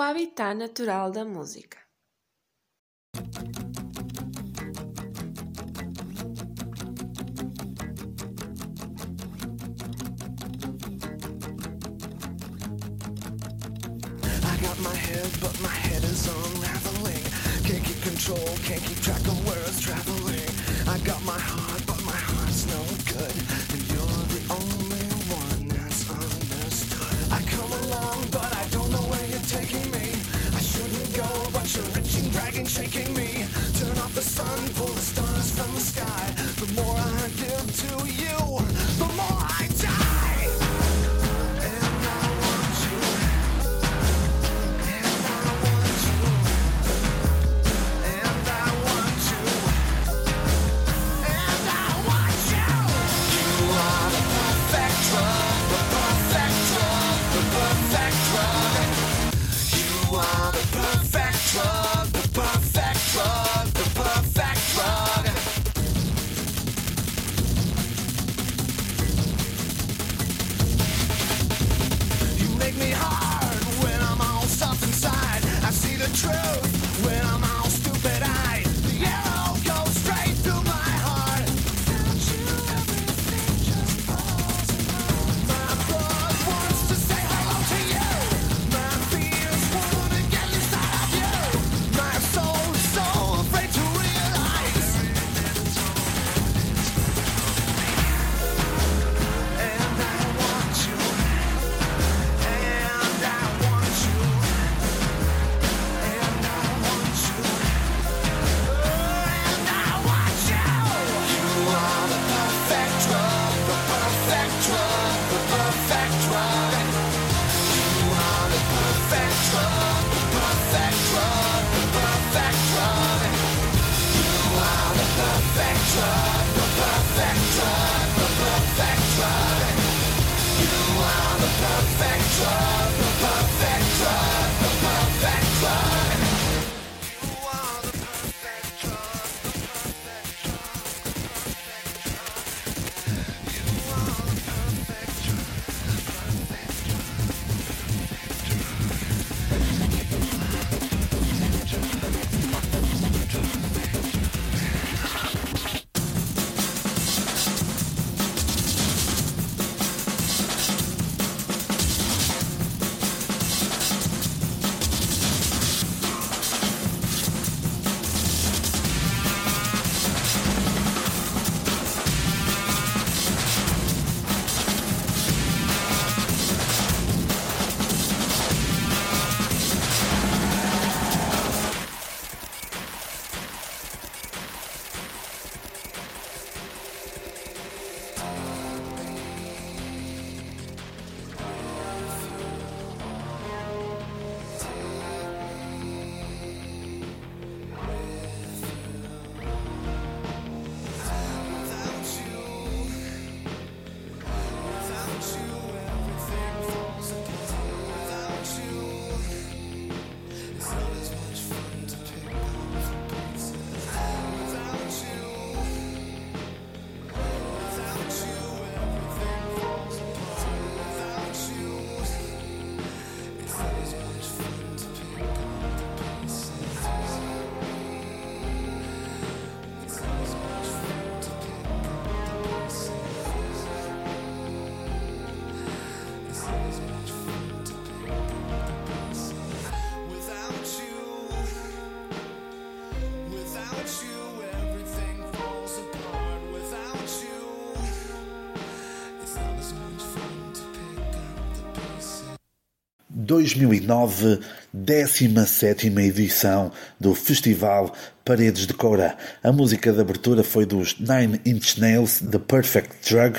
o habitat natural da música. my head, but my head is unraveling. Can't keep control, can't keep track of where it's traveling. I got my heart. 2009, 17ª edição do Festival Paredes de Cora. A música de abertura foi dos Nine Inch Nails, The Perfect Drug,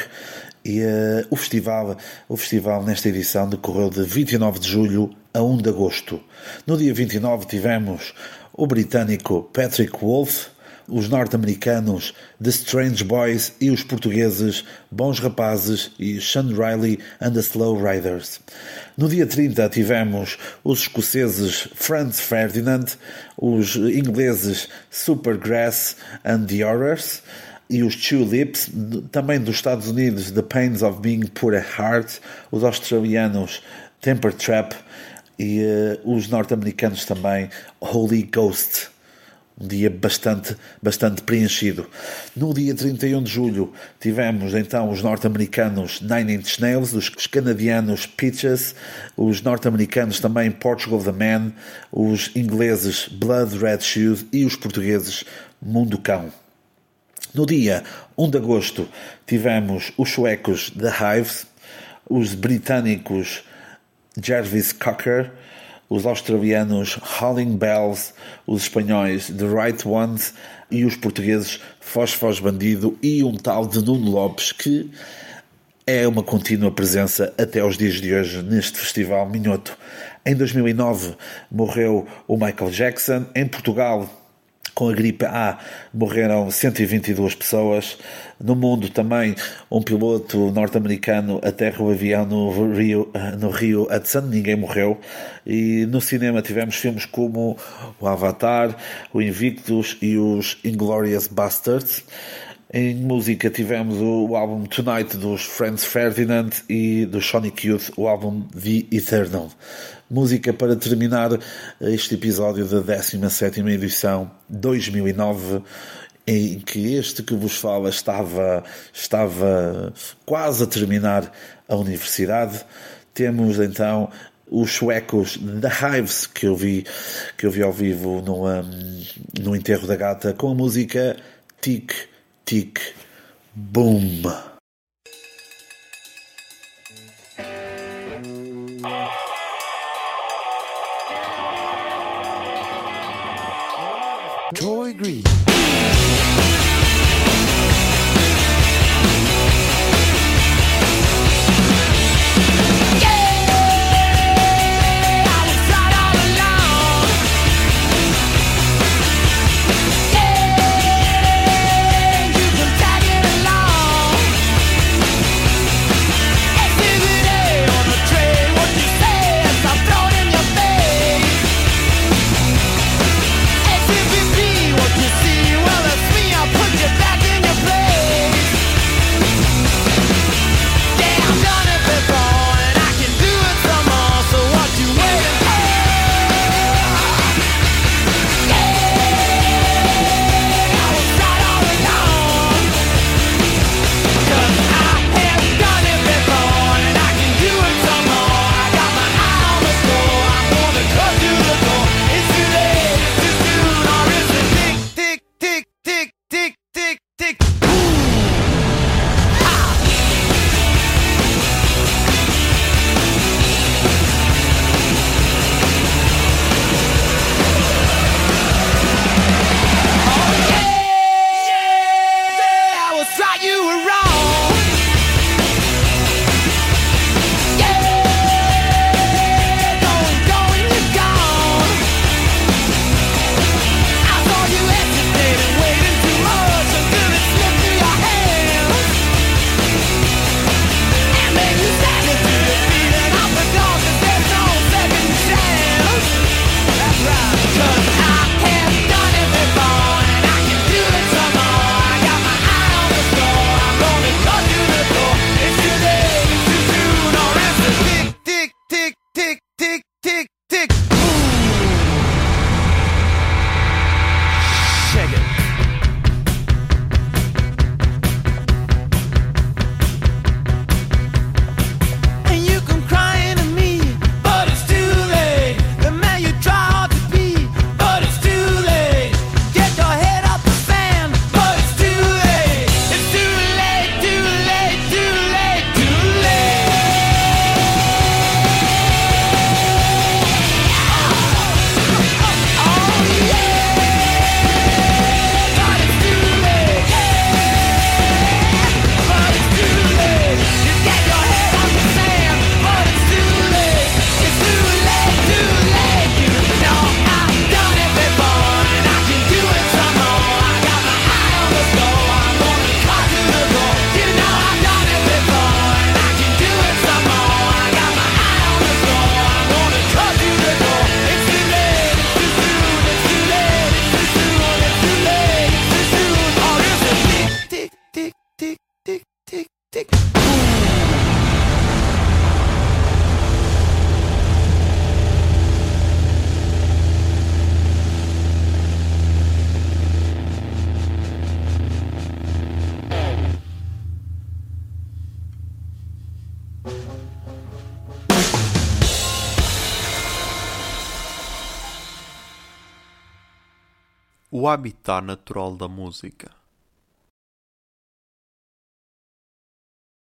e uh, o, festival, o festival nesta edição decorreu de 29 de julho a 1 de agosto. No dia 29 tivemos o britânico Patrick Wolfe, os norte-americanos The Strange Boys e os portugueses Bons Rapazes e Sean Riley and the Slow Riders. No dia 30 tivemos os escoceses Franz Ferdinand, os ingleses Supergrass and the Horrors e os Tulips, também dos Estados Unidos The Pains of Being Poor at Heart, os australianos Temper Trap e uh, os norte-americanos também Holy Ghost um dia bastante, bastante preenchido. No dia 31 de julho tivemos então os norte-americanos Nine Inch Nails, os canadianos Peaches, os norte-americanos também Portugal The Man, os ingleses Blood Red Shoes e os portugueses Mundo Cão. No dia 1 de agosto tivemos os suecos The Hives, os britânicos Jarvis Cocker, os australianos Howling Bells, os espanhóis The Right Ones e os portugueses Foz Bandido e um tal de Nuno Lopes que é uma contínua presença até aos dias de hoje neste festival minhoto. Em 2009 morreu o Michael Jackson. Em Portugal com a gripe A morreram 122 pessoas. No mundo também um piloto norte-americano aterra o avião no Rio, no Rio Hudson, ninguém morreu. E no cinema tivemos filmes como o Avatar, o Invictus e os Inglorious Bastards. Em música tivemos o, álbum Tonight dos Franz Ferdinand e do Sonic Youth o álbum The Eternal. Música para terminar este episódio da 17 edição 2009 em que este que vos fala estava, estava quase a terminar a universidade. Temos então os suecos The Hives que eu vi, que eu vi ao vivo no, um, no enterro da gata com a música Tic Tic Boom. Troy Green. O habitat natural da música